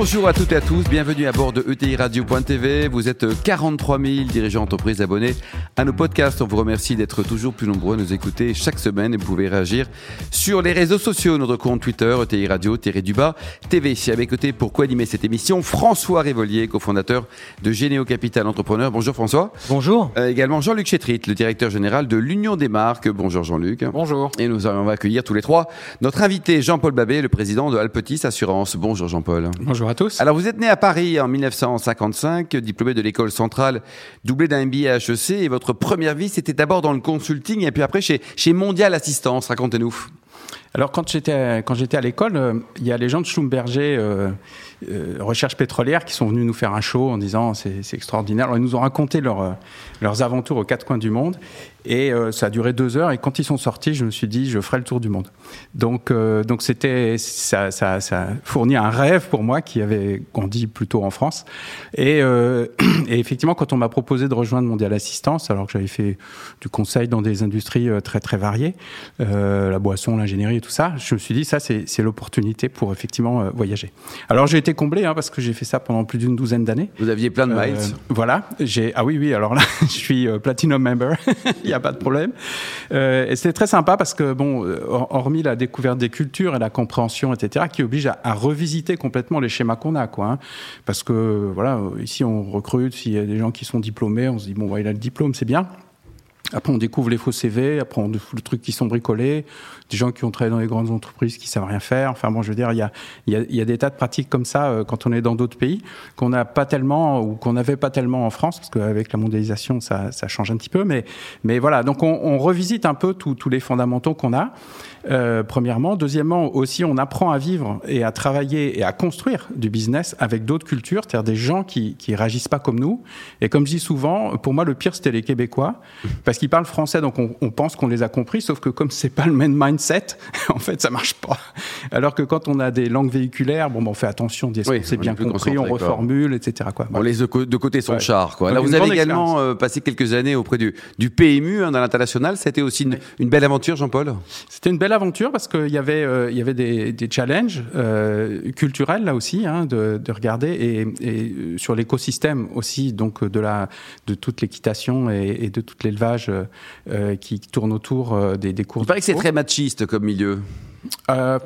Bonjour à toutes et à tous, bienvenue à bord de ETI Radio.tv. Vous êtes 43 000 dirigeants d'entreprise abonnés à nos podcasts. On vous remercie d'être toujours plus nombreux à nous écouter chaque semaine et vous pouvez réagir sur les réseaux sociaux, notre compte Twitter, ETI Radio, du bas, TV. À mes côtés, pour co-animer cette émission, François Révolier, cofondateur de Généo Capital Entrepreneur. Bonjour François. Bonjour. Euh, également Jean-Luc Chétrit, le directeur général de l'Union des marques. Bonjour Jean-Luc. Bonjour. Et nous allons accueillir tous les trois notre invité Jean-Paul Babé, le président de Alpetis Assurance. Bonjour Jean-Paul. Bonjour à tous. Alors, vous êtes né à Paris en 1955, diplômé de l'école centrale, doublé d'un MBA à HEC, et votre première vie, c'était d'abord dans le consulting, et puis après chez, chez Mondial Assistance. Racontez-nous. Alors, quand j'étais, quand j'étais à l'école, euh, il y a les gens de Schlumberger, euh, euh, recherche pétrolière, qui sont venus nous faire un show en disant c'est, c'est extraordinaire. Alors, ils nous ont raconté leur, leurs aventures aux quatre coins du monde. Et euh, ça a duré deux heures. Et quand ils sont sortis, je me suis dit, je ferai le tour du monde. Donc, euh, donc c'était, ça, ça, ça fournit un rêve pour moi qui avait grandi plutôt en France. Et, euh, et effectivement, quand on m'a proposé de rejoindre Mondial Assistance, alors que j'avais fait du conseil dans des industries très très variées, la boisson, l'ingénierie et tout ça, je me suis dit, ça c'est, c'est l'opportunité pour effectivement voyager. Alors j'ai été comblé hein, parce que j'ai fait ça pendant plus d'une douzaine d'années. Vous aviez plein de miles. voilà. J'ai, ah oui, oui. Alors là, je suis platinum member. Il n'y a pas de problème. Euh, et c'était très sympa parce que, bon, euh, hormis la découverte des cultures et la compréhension, etc., qui oblige à, à revisiter complètement les schémas qu'on a, quoi. Hein. Parce que, voilà, ici, on recrute, s'il y a des gens qui sont diplômés, on se dit, bon, bah, il a le diplôme, c'est bien. Après, on découvre les faux CV, après, on découvre les trucs qui sont bricolés, des gens qui ont travaillé dans les grandes entreprises qui savent rien faire. Enfin, bon, je veux dire, il y a, y a, y a des tas de pratiques comme ça euh, quand on est dans d'autres pays qu'on n'a pas tellement ou qu'on n'avait pas tellement en France, parce qu'avec la mondialisation, ça, ça change un petit peu. Mais, mais voilà, donc on, on revisite un peu tous les fondamentaux qu'on a. Euh, premièrement. Deuxièmement, aussi, on apprend à vivre et à travailler et à construire du business avec d'autres cultures, c'est-à-dire des gens qui, qui réagissent pas comme nous. Et comme je dis souvent, pour moi, le pire, c'était les Québécois, parce qu'ils parlent français, donc on, on, pense qu'on les a compris, sauf que comme c'est pas le même mindset, en fait, ça marche pas. Alors que quand on a des langues véhiculaires, bon, ben, on fait attention, oui, c'est bien compris, on reformule, etc. Quoi. On les de côté son char. Quoi. Là, vous avez également euh, passé quelques années auprès du, du PMU hein, dans l'international. C'était aussi une, une belle aventure, Jean-Paul? C'était une belle aventure parce qu'il y avait, euh, il y avait des, des challenges euh, culturels là aussi, hein, de, de, regarder et, et sur l'écosystème aussi, donc de la, de toute l'équitation et, et, de tout l'élevage euh, qui tourne autour des, des courses. Il paraît que c'est très machiste comme milieu. Euh,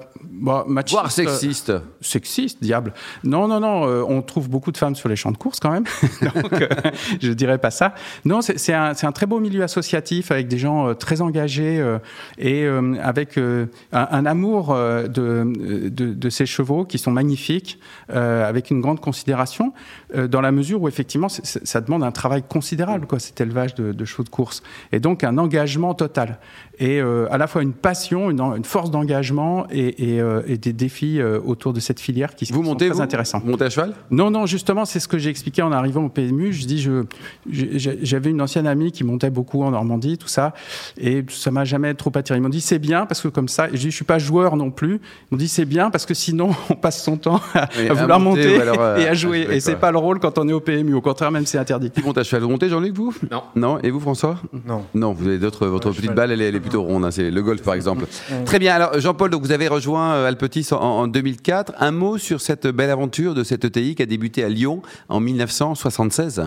machiste, Voire sexiste. Euh, sexiste, diable. Non, non, non. Euh, on trouve beaucoup de femmes sur les champs de course quand même. Donc, euh, je dirais pas ça. Non, c'est un, un, très beau milieu associatif avec des gens euh, très engagés euh, et avec un, un, amour de, de, de, ces chevaux qui sont magnifiques, avec une grande considération, dans la mesure où effectivement ça demande un travail considérable, quoi, cet élevage de, de chevaux de course. Et donc un engagement total. Et à la fois une passion, une, une force d'engagement et, et, euh, et, des défis euh, autour de cette filière qui vous sont montez, très vous intéressants. Vous montez à cheval? Non, non, justement, c'est ce que j'ai expliqué en arrivant au PMU. Je dis, je, j'avais une ancienne amie qui montait beaucoup en Normandie, tout ça, et ça m'a jamais trop attiré. Ils m'ont dit, c'est bien parce que comme ça, et je dis, je suis pas joueur non plus. Ils m'ont dit, c'est bien parce que sinon, on passe son temps à, vouloir à monter, monter alors, euh, et à jouer. À jouer et c'est pas le rôle quand on est au PMU. Au contraire, même c'est interdit. Qui monte à cheval? Vous montez, Jean-Luc, vous? Non. Non. Et vous, François? Non. Non, vous avez d'autres. Votre ouais, petite balle, elle est, elle est plutôt ronde. Hein, c'est le golf, par exemple. Très bien. Alors, Jean-Paul, donc vous avez rejoint euh, Alpetis en, en, 2004. Un mot sur cette belle aventure de cette ETI qui a débuté à Lyon en 1976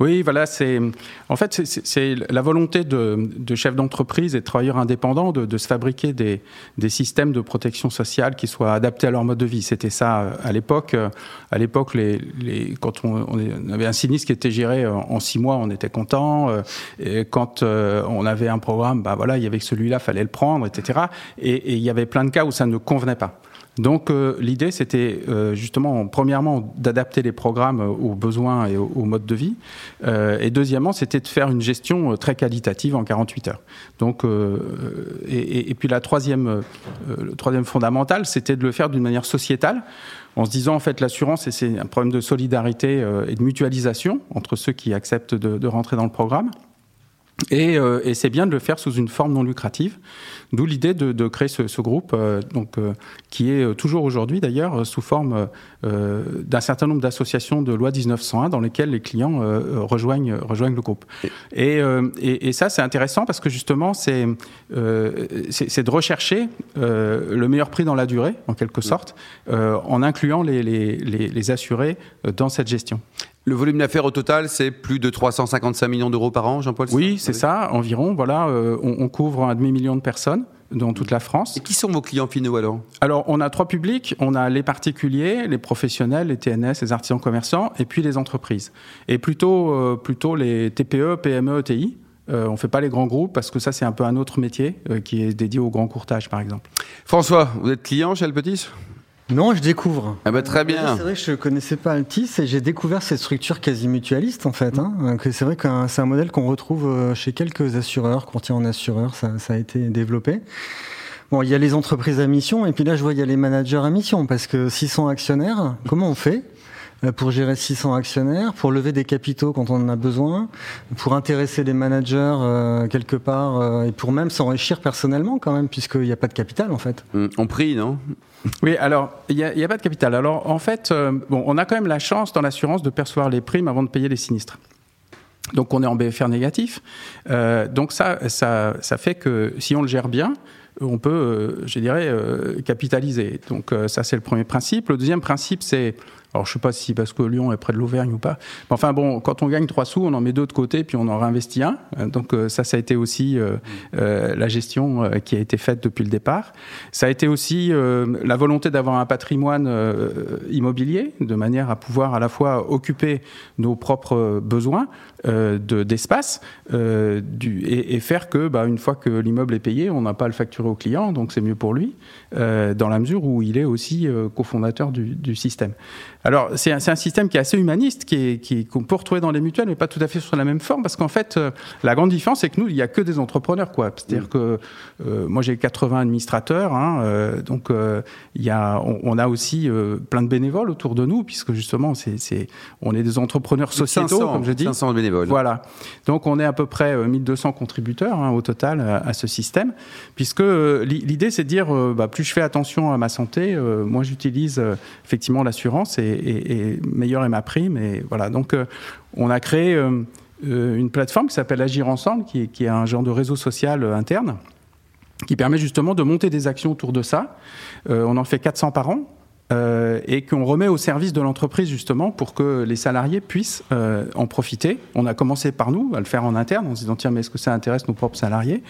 Oui, voilà, c'est en fait c'est la volonté de, de chefs d'entreprise et de travailleurs indépendants de, de se fabriquer des, des, systèmes de protection sociale qui soient adaptés à leur mode de vie. C'était ça euh, à l'époque. À l'époque, les, les, quand on, on, avait un sinistre qui était géré en, en six mois, on était content. Et quand on avait un programme, bah voilà, il y avait celui-là, fallait le prendre, etc. Et il y avait plein de cas où ça ne convenait pas. Donc euh, l'idée, c'était euh, justement, premièrement, d'adapter les programmes aux besoins et aux, modes de vie, euh, et deuxièmement, c'était de faire une gestion très qualitative en 48 heures. Donc, et, puis la troisième, le troisième fondamental, c'était de le faire d'une manière sociétale en se disant en fait l'assurance c'est un problème de solidarité et de mutualisation entre ceux qui acceptent de rentrer dans le programme Et, et c'est bien de le faire sous une forme non lucrative. D'où l'idée de, de, créer ce, ce groupe, euh, donc, euh, qui est toujours aujourd'hui d'ailleurs sous forme euh, d'un certain nombre d'associations de loi 1901 dans lesquelles les clients rejoignent, rejoignent le groupe. Et, et, et ça, c'est intéressant parce que justement, c'est de rechercher le meilleur prix dans la durée, en quelque sorte, en incluant les, les, les, les assurés dans cette gestion. Le volume d'affaires au total, c'est plus de 355 millions d'euros par an, Jean-Paul Oui, c'est ça, environ. Voilà, euh, on, on, couvre un demi-million de personnes dans toute la France. Et qui sont vos clients finaux alors? Alors, on a trois publics. On a les particuliers, les professionnels, les TNS, les artisans commerçants, et puis les entreprises. Et plutôt, euh, plutôt les TPE, PME, ETI. Euh, on ne fait pas les grands groupes parce que ça, c'est un peu un autre métier qui est dédié au grand courtage, par exemple. François, vous êtes client chez Alpetis? Non, je découvre. Ah bah très bien. C'est vrai que je connaissais pas Altis et j'ai découvert cette structure quasi mutualiste en fait. Hein. C'est vrai que c'est un modèle qu'on retrouve euh, chez quelques assureurs, courtiers en assureurs, ça, ça, a été développé. Bon, il y a les entreprises à mission et puis là je vois il y a les managers à mission parce que 600 actionnaires, comment on fait? Pour gérer 600 actionnaires, pour lever des capitaux quand on en a besoin, pour intéresser les managers euh, quelque part euh, et pour même s'enrichir personnellement quand même puisqu'il n'y a pas de capital en fait. Mmh, on prie, non? Oui, alors, il n'y a, a, pas de capital. Alors, en fait, euh, bon, on a quand même la chance dans l'assurance de percevoir les primes avant de payer les sinistres. Donc, on est en BFR négatif. Euh, donc, ça, ça, ça fait que si on le gère bien, on peut, euh, je dirais, euh, capitaliser. Donc, ça, c'est le premier principe. Le deuxième principe, c'est alors, je sais pas si parce que Lyon est près de l'Auvergne ou pas. Mais enfin, bon, quand on gagne trois sous, on en met deux de côté, puis on en réinvestit un. Donc, euh, ça, ça a été aussi euh, euh, la gestion euh, qui a été faite depuis le départ. Ça a été aussi euh, la volonté d'avoir un patrimoine euh, immobilier, de manière à pouvoir à la fois occuper nos propres besoins d'espace et, faire que, bah, une fois que l'immeuble est payé, on n'a pas à le facturer au client, donc c'est mieux pour lui, dans la mesure où il est aussi cofondateur du système. Alors, c'est un, un, système qui est assez humaniste, est, qui, qu'on peut retrouver dans les mutuelles, mais pas tout à fait sur la même forme, parce qu'en fait, euh, la grande différence, c'est que nous, il n'y a que des entrepreneurs, quoi. C'est-à-dire mmh. que euh, moi, j'ai 80 administrateurs, hein, euh, donc il y a, on, on a aussi plein de bénévoles autour de nous, puisque justement, c'est, on est des entrepreneurs sociétaux, 500, comme je dis. 500 bénévoles. Voilà. Donc, on est à peu près 1200 contributeurs hein, au total à, à, ce système, puisque l'idée, c'est de dire, bah, plus je fais attention à ma santé, moi, j'utilise effectivement l'assurance et et, et, est ma prime. Et voilà. Donc, euh, on a créé euh, une plateforme qui s'appelle Agir Ensemble, qui est, un genre de réseau social euh, interne, qui permet justement de monter des actions autour de ça. Euh, on en fait 400 par an euh, et qu'on remet au service de l'entreprise justement pour que les salariés puissent euh, en profiter. On a commencé par nous à le faire en interne en se disant tiens mais est-ce que ça intéresse nos propres salariés?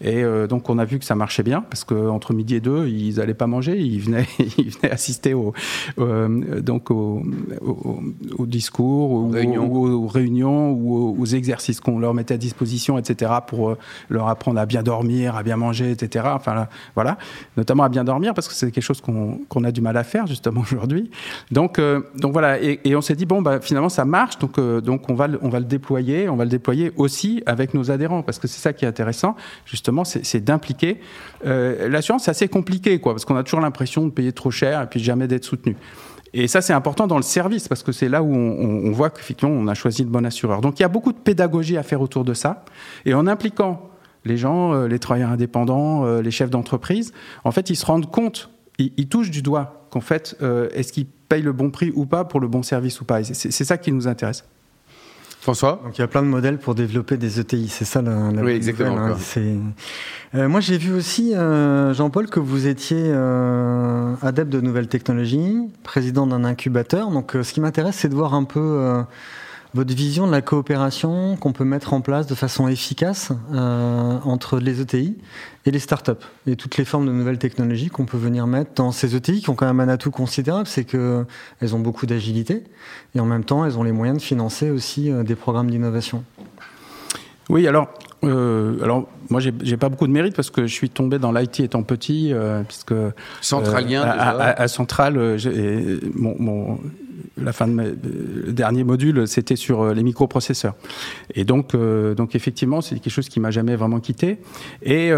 Et euh, donc on a vu que ça marchait bien parce que entre midi et deux ils n'allaient pas manger, ils venaient ils venaient assister au donc au, au, au discours, aux réunions, aux, aux, réunions ou aux, exercices qu'on leur mettait à disposition, etc. pour leur apprendre à bien dormir, à bien manger, etc. Enfin là, voilà, notamment à bien dormir parce que c'est quelque chose qu'on qu a du mal à faire justement aujourd'hui. Donc, euh, donc voilà, et, on s'est dit bon, bah, finalement ça marche, donc, euh, donc on va, le, on va le déployer, on va le déployer aussi avec nos adhérents, parce que c'est ça qui est intéressant, justement, c'est d'impliquer. Euh, L'assurance, c'est assez compliqué, quoi, parce qu'on a toujours l'impression de payer trop cher et puis jamais d'être soutenu. Et ça, c'est important dans le service parce que c'est là où on, voit qu'effectivement, on a choisi le bon assureur. Donc, il y a beaucoup de pédagogie à faire autour de ça. Et en impliquant les gens, les travailleurs indépendants, les chefs d'entreprise, en fait, ils se rendent compte, ils touchent du doigt qu'en fait, euh, est-ce qu'ils payent le bon prix ou pas pour le bon service ou pas C'est ça qui nous intéresse. François? Donc il y a plein de modèles pour développer des ETI, c'est ça la, la Oui, exactement. Hein, euh, moi j'ai vu aussi, euh, Jean-Paul, que vous étiez euh, adepte de nouvelles technologies, président d'un incubateur. Donc euh, ce qui m'intéresse, c'est de voir un peu euh, votre vision de la coopération qu'on peut mettre en place de façon efficace euh, entre les ETI et les startups et toutes les formes de nouvelles technologies qu'on peut venir mettre dans ces ETI qui ont quand même un atout considérable, c'est que elles ont beaucoup d'agilité et en même temps elles ont les moyens de financer aussi euh, des programmes d'innovation. Oui, alors, euh, alors moi j'ai pas beaucoup de mérite parce que je suis tombé dans l'IT étant petit, euh, puisque centralien euh, à, à, à, Centrale, mon, mon la fin de le dernier module, c'était sur les microprocesseurs. Et donc, donc effectivement, c'est quelque chose qui m'a jamais vraiment quitté. Et,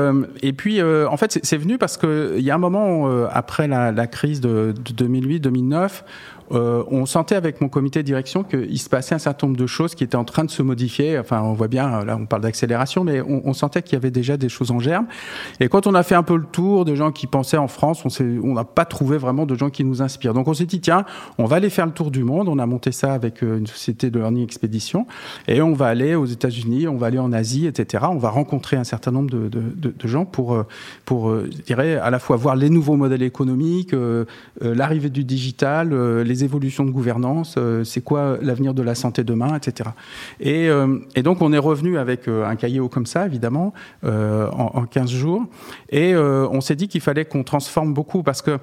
et puis, en fait, c'est venu parce qu'il y a un moment après la, crise de 2008-2009 euh, on sentait avec mon comité de direction qu'il se passait un certain nombre de choses qui étaient en train de se modifier. Enfin, on voit bien, là, on parle d'accélération, mais on, sentait qu'il y avait déjà des choses en germe. Et quand on a fait un peu le tour des gens qui pensaient en France, on n'a pas trouvé vraiment de gens qui nous inspirent. Donc on s'est dit, tiens, on va aller faire le tour du monde. On a monté ça avec euh, une société de learning expédition. Et on va aller aux États-Unis, on va aller en Asie, etc. On va rencontrer un certain nombre de, gens pour, euh, pour je dirais, à la fois voir les nouveaux modèles économiques, l'arrivée du digital, les les évolutions de gouvernance, euh, c'est quoi l'avenir de la santé demain, etc. Et, euh, et, donc on est revenu avec euh, un cahier comme ça, évidemment, en, en, 15 jours, et on s'est dit qu'il fallait qu'on transforme beaucoup parce que,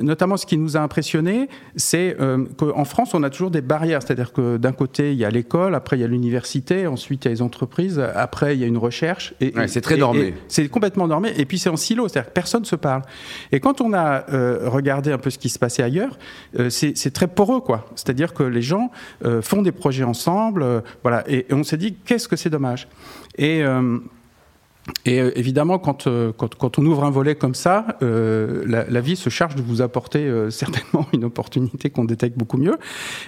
notamment, ce qui nous a impressionné, c'est qu'en France, on a toujours des barrières, c'est-à-dire que d'un côté, il y a l'école, après il y a l'université, ensuite il y a les entreprises, après il y a une recherche. Et, c'est très normé. C'est complètement normé, et puis c'est en silo, c'est-à-dire que personne se parle. Et quand on a regardé un peu ce qui se passait ailleurs, c'est c'est très poreux, quoi. C'est-à-dire que les gens euh, font des projets ensemble, euh, voilà. Et, on s'est dit, qu'est-ce que c'est dommage? Et euh, et euh, évidemment, quand, euh, quand, quand, on ouvre un volet comme ça, euh, la, la, vie se charge de vous apporter euh, certainement une opportunité qu'on détecte beaucoup mieux.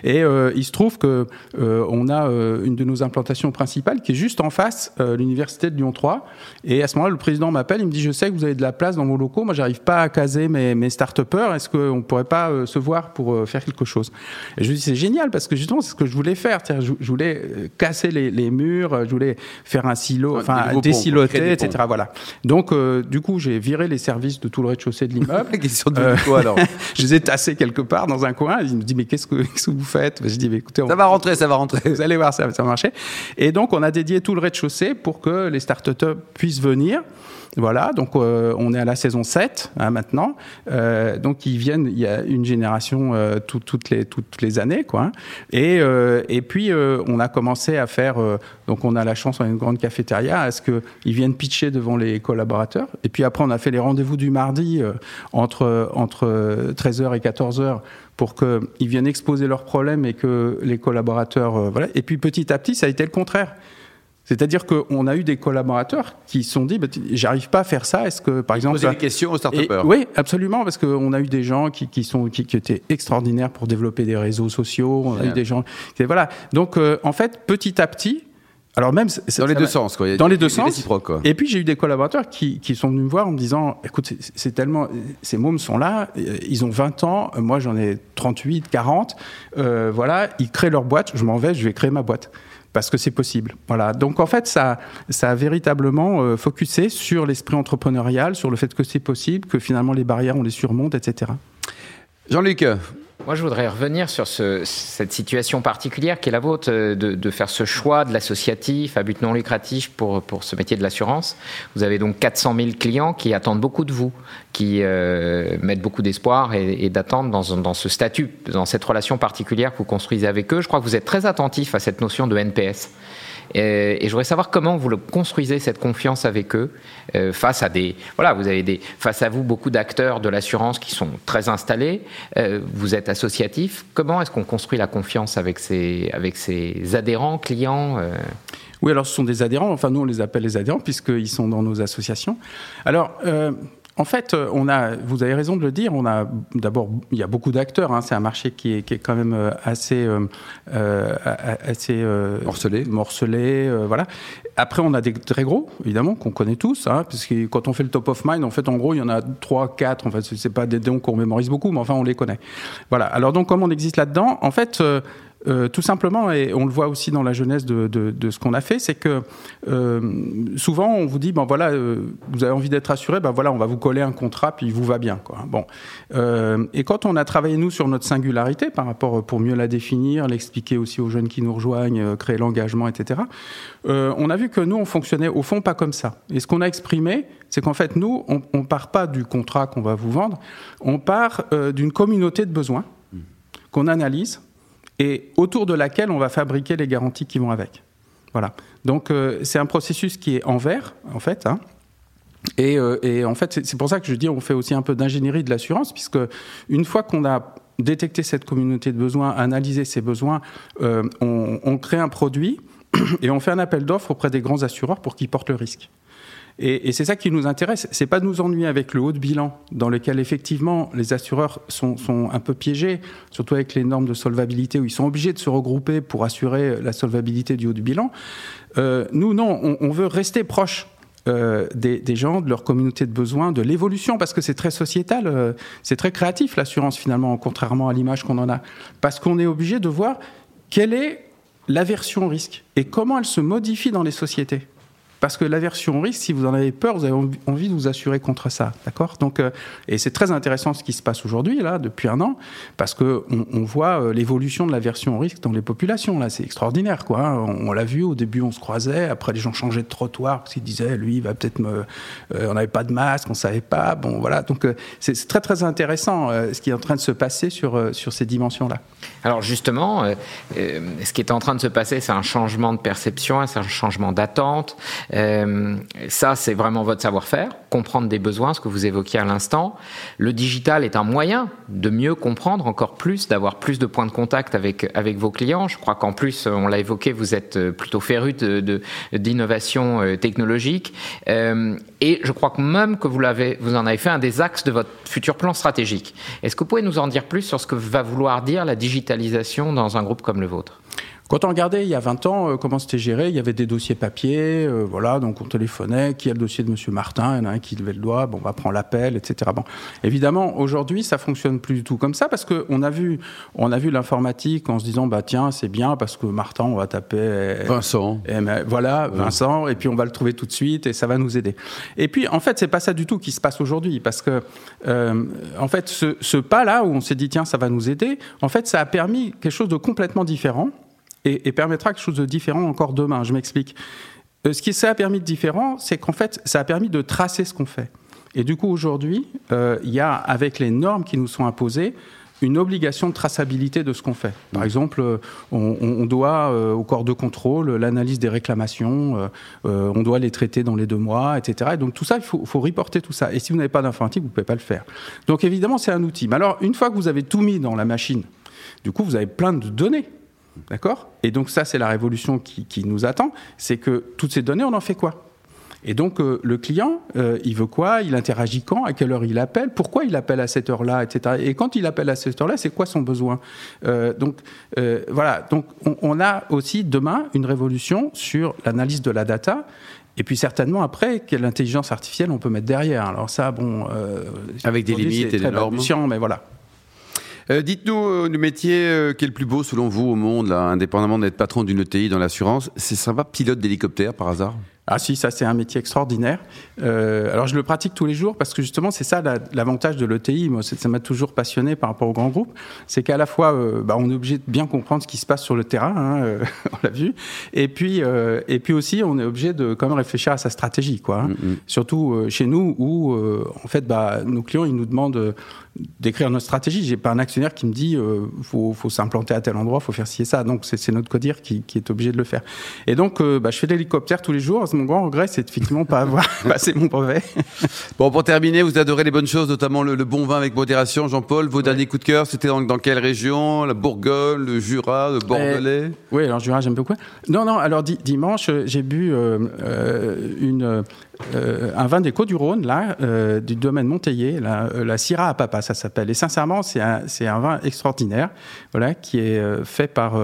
Et il se trouve que on a une de nos implantations principales qui est juste en face, l'université de Lyon 3. Et à ce moment-là, le président m'appelle, il me dit "Je sais que vous avez de la place dans vos locaux. Moi, j'arrive pas à caser mes, mes start-upers. Est-ce qu'on pourrait pas se voir pour faire quelque chose? Et je lui dis "C'est génial parce que justement, c'est ce que je voulais faire. Je, je voulais casser les, les, murs, je voulais faire un silo, enfin désiloter." etc. Voilà. Donc, euh, du coup, j'ai viré les services de tout le rez-de-chaussée de l'immeuble. euh, quoi alors Je les ai tassés quelque part dans un coin. Ils me disent mais qu'est-ce que, vous faites? J'ai dit mais écoutez, ça va rentrer, ça va rentrer. Vous allez voir, ça, ça va marcher. Et donc, on a dédié tout le rez-de-chaussée pour que les start-up puissent venir. Voilà, donc euh, on est à la saison 7 hein, maintenant. Euh, donc ils viennent, il y a une génération euh, toutes, les, toutes les années. Quoi, hein. et, et puis on a commencé à faire, donc on a la chance, on a une grande cafétéria, à ce qu'ils viennent pitcher devant les collaborateurs. Et puis après on a fait les rendez-vous du mardi entre, entre 13h et 14h pour qu'ils viennent exposer leurs problèmes et que les collaborateurs... voilà. Et puis petit à petit, ça a été le contraire. C'est-à-dire qu'on a eu des collaborateurs qui se sont dit, bah, j'arrive pas à faire ça. Est-ce que, par exemple, poser des questions aux start Oui, absolument, parce qu'on a eu des gens qui, qui sont qui, qui, étaient extraordinaires pour développer des réseaux sociaux. On a eu des gens, voilà. Donc, euh, en fait, petit à petit, alors même dans les deux sens, quoi. Dans les deux sens. Quoi. Et puis j'ai eu des collaborateurs qui, qui, sont venus me voir en me disant, écoute, c'est tellement, ces mômes sont là, ils ont 20 ans, moi j'en ai 38, 40, euh, voilà, ils créent leur boîte, je m'en vais, je vais créer ma boîte parce que c'est possible. Voilà. Donc en fait, ça, ça a véritablement euh, focusé sur l'esprit entrepreneurial, sur le fait que c'est possible, que finalement les barrières on les surmonte, etc. Jean-Luc, moi, je voudrais revenir sur ce, cette situation particulière qui est la vôtre, euh, de, de faire ce choix de l'associatif à but non lucratif pour, pour ce métier de l'assurance. Vous avez donc 400 000 clients qui attendent beaucoup de vous, qui euh, mettent beaucoup d'espoir et, et d'attente dans, dans ce statut, dans cette relation particulière que vous construisez avec eux. Je crois que vous êtes très attentif à cette notion de NPS. Et, je voudrais savoir comment vous le construisez cette confiance avec eux euh, face à des voilà vous avez des face à vous beaucoup d'acteurs de l'assurance qui sont très installés. Euh, vous êtes associatif. Comment est-ce qu'on construit la confiance avec ces avec ses adhérents clients euh? Oui, alors ce sont des adhérents. Enfin, nous on les appelle les adhérents puisqu'ils sont dans nos associations. Alors en fait, euh, on a, vous avez raison de le dire, on a d'abord, il y a beaucoup d'acteurs, hein, c'est un marché qui est, qui est, quand même euh, assez, euh, assez euh, morcelé, morcelé voilà. Après, on a des très gros, évidemment, qu'on connaît tous, hein, parce que quand on fait le top of mind, en fait, en gros, il y en a trois, quatre, en fait, c'est pas des noms qu'on mémorise beaucoup, mais enfin, on les connaît. Voilà. Alors donc, comment on existe là-dedans En fait, euh, tout simplement, et on le voit aussi dans la jeunesse de, de, de ce qu'on a fait, c'est que euh, souvent on vous dit, ben voilà, euh, vous avez envie d'être assuré, ben voilà, on va vous coller un contrat, puis il vous va bien. Quoi. Bon. Euh, et quand on a travaillé, nous, sur notre singularité, par rapport, pour mieux la définir, l'expliquer aussi aux jeunes qui nous rejoignent, créer l'engagement, etc., on a vu que nous, on fonctionnait au fond pas comme ça. Et ce qu'on a exprimé, c'est qu'en fait, nous, on, on part pas du contrat qu'on va vous vendre, on part d'une communauté de besoins qu'on analyse et autour de laquelle on va fabriquer les garanties qui vont avec. Voilà. Donc euh, c'est un processus qui est en vert, en fait. Hein. Et, euh, et, en fait, c'est pour ça que je dis on fait aussi un peu d'ingénierie de l'assurance, puisque une fois qu'on a détecter cette communauté de besoins, analyser ces besoins, euh, on, on crée un produit et on fait un appel d'offres auprès des grands assureurs pour qu'ils portent le risque. Et, c'est ça qui nous intéresse. C'est pas de nous ennuyer avec le haut de bilan, dans lequel effectivement les assureurs sont, un peu piégés, surtout avec les normes de solvabilité où ils sont obligés de se regrouper pour assurer la solvabilité du haut de bilan. Euh, nous, non, on, veut rester proche. Euh, des, gens, de leur communauté de besoins, de l'évolution, parce que c'est très sociétal, euh, c'est très créatif l'assurance finalement, contrairement à l'image qu'on en a. Parce qu'on est obligé de voir quelle est l'aversion au risque et comment elle se modifie dans les sociétés. Parce que l'aversion au risque, si vous en avez peur, vous avez envie de vous assurer contre ça, d'accord? Donc, euh, et c'est très intéressant ce qui se passe aujourd'hui là, depuis un an, parce que on, voit euh, l'évolution de l'aversion au risque dans les populations. Là, c'est extraordinaire, quoi. Hein. On, l'a vu au début, on se croisait, après les gens changeaient de trottoir parce qu'ils disaient, lui, il va peut-être me, euh, on n'avait pas de masque, on savait pas. Bon, voilà. Donc, c'est très très intéressant ce qui est en train de se passer sur sur ces dimensions-là. Alors justement, ce qui est en train de se passer, c'est un changement de perception, c'est un changement d'attente. Euh, ça, c'est vraiment votre savoir-faire, comprendre des besoins, ce que vous évoquiez à l'instant. Le digital est un moyen de mieux comprendre encore plus, d'avoir plus de points de contact avec, avec vos clients. Je crois qu'en plus, on l'a évoqué, vous êtes plutôt féru d'innovation de, de, technologique. Euh, et je crois que même que vous, l'avez, vous en avez fait un des axes de votre futur plan stratégique. Est-ce que vous pouvez nous en dire plus sur ce que va vouloir dire la digitalisation dans un groupe comme le vôtre? Quand on regardait il y a 20 ans euh, comment c'était géré, il y avait des dossiers papier, euh, voilà, donc on téléphonait, qui a le dossier de Monsieur Martin, il y en a un qui levait le doigt, bon, on va prendre l'appel, etc. Bon, évidemment, aujourd'hui, ça fonctionne plus du tout comme ça parce que on a vu, on a vu l'informatique en se disant, bah tiens, c'est bien parce que Martin, on va taper Vincent, et, voilà, Vincent, et puis on va le trouver tout de suite et ça va nous aider. Et puis, en fait, c'est pas ça du tout qui se passe aujourd'hui parce que, euh, en fait, ce, ce pas là où on s'est dit, tiens, ça va nous aider, en fait, ça a permis quelque chose de complètement différent et, et, permettra quelque chose de différent encore demain. Je m'explique. Euh, ce qui ça a permis de différent, c'est qu'en fait, ça a permis de tracer ce qu'on fait. Et du coup, aujourd'hui, euh, il y a, avec les normes qui nous sont imposées, une obligation de traçabilité de ce qu'on fait. Par exemple, on, on doit euh, au corps de contrôle l'analyse des réclamations, euh, on doit les traiter dans les deux mois, etc. Et donc tout ça, il faut, faut reporter tout ça. Et si vous n'avez pas d'informatique, vous ne pouvez pas le faire. Donc évidemment, c'est un outil. Mais alors, une fois que vous avez tout mis dans la machine, du coup, vous avez plein de données D'accord? Et donc ça, c'est la révolution qui, qui nous attend, c'est que toutes ces données, on en fait quoi? Et donc euh, le client, euh, il veut quoi? Il interagit quand? À quelle heure il appelle? Pourquoi il appelle à cette heure-là, etc. Et quand il appelle à cette heure-là, c'est quoi son besoin? Euh, Donc voilà. Donc on, on, a aussi demain une révolution sur l'analyse de la data. Et puis certainement après, quelle intelligence artificielle on peut mettre derrière? Alors ça, bon, avec des limites et des normes. Mais voilà. Euh, Dites-nous euh, le métier euh, qui est le plus beau selon vous au monde, là, indépendamment d'être patron d'une ETI dans l'assurance. C'est va pilote d'hélicoptère par hasard? Ah si, ça c'est un métier extraordinaire. Euh, alors je le pratique tous les jours parce que justement c'est ça l'avantage de l'ETI. Moi ça m'a toujours passionné par rapport au grand groupe, c'est qu'à la fois euh, bah, on est obligé de bien comprendre ce qui se passe sur le terrain, hein, euh, on l'a vu, et puis et puis aussi on est obligé de quand même réfléchir à sa stratégie, quoi. Hein. Mm -hmm. Surtout chez nous où en fait bah, nos clients ils nous demandent d'écrire notre stratégie. J'ai pas un actionnaire qui me dit euh, faut, faut s'implanter à tel endroit, faut faire ci et ça. Donc c'est notre codir qui, qui, est obligé de le faire. Et donc euh, bah, je fais de l'hélicoptère tous les jours. Mon grand regret, c'est effectivement pas avoir passé mon brevet. bon, pour terminer, vous adorez les bonnes choses, notamment le, le bon vin avec modération. Jean-Paul, vos ouais. derniers coups de cœur, c'était dans, dans, quelle région? La Bourgogne, le Jura, le Bordelais? euh, Oui, alors Jura, j'aime beaucoup. Non, non. Alors di dimanche, j'ai bu euh, une euh, un vin des Côtes-du-Rhône, là, euh, du domaine Monteillé, la, euh, la Syrah à Papa, ça s'appelle. Et sincèrement, c'est un, vin extraordinaire, voilà, qui est fait par,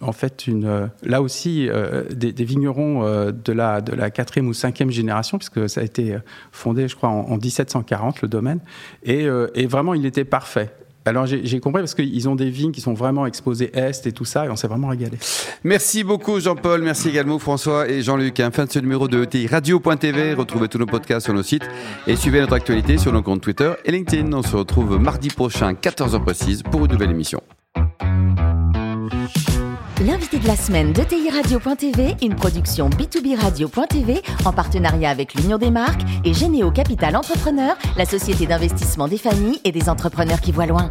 en fait, une, là aussi, des, vignerons de la, de la quatrième ou cinquième génération, puisque ça a été fondé, je crois, en, en 1740, le domaine. Et vraiment, il était parfait. Alors j'ai compris parce qu'ils ont des vignes qui sont vraiment exposées est et tout ça et on s'est vraiment régalé. Merci beaucoup Jean-Paul, merci également François et Jean-Luc. Hein, fin de ce numéro de ETI Radio.tv. Retrouvez tous nos podcasts sur nos sites et suivez notre actualité sur nos comptes Twitter et LinkedIn. On se retrouve mardi prochain, 14h précise, pour une nouvelle émission. L'invité de la semaine de TI Radio.tv, une production B2B Radio.tv en partenariat avec l'Union des marques et Généo Capital Entrepreneur, la société d'investissement des familles et des entrepreneurs qui voient loin.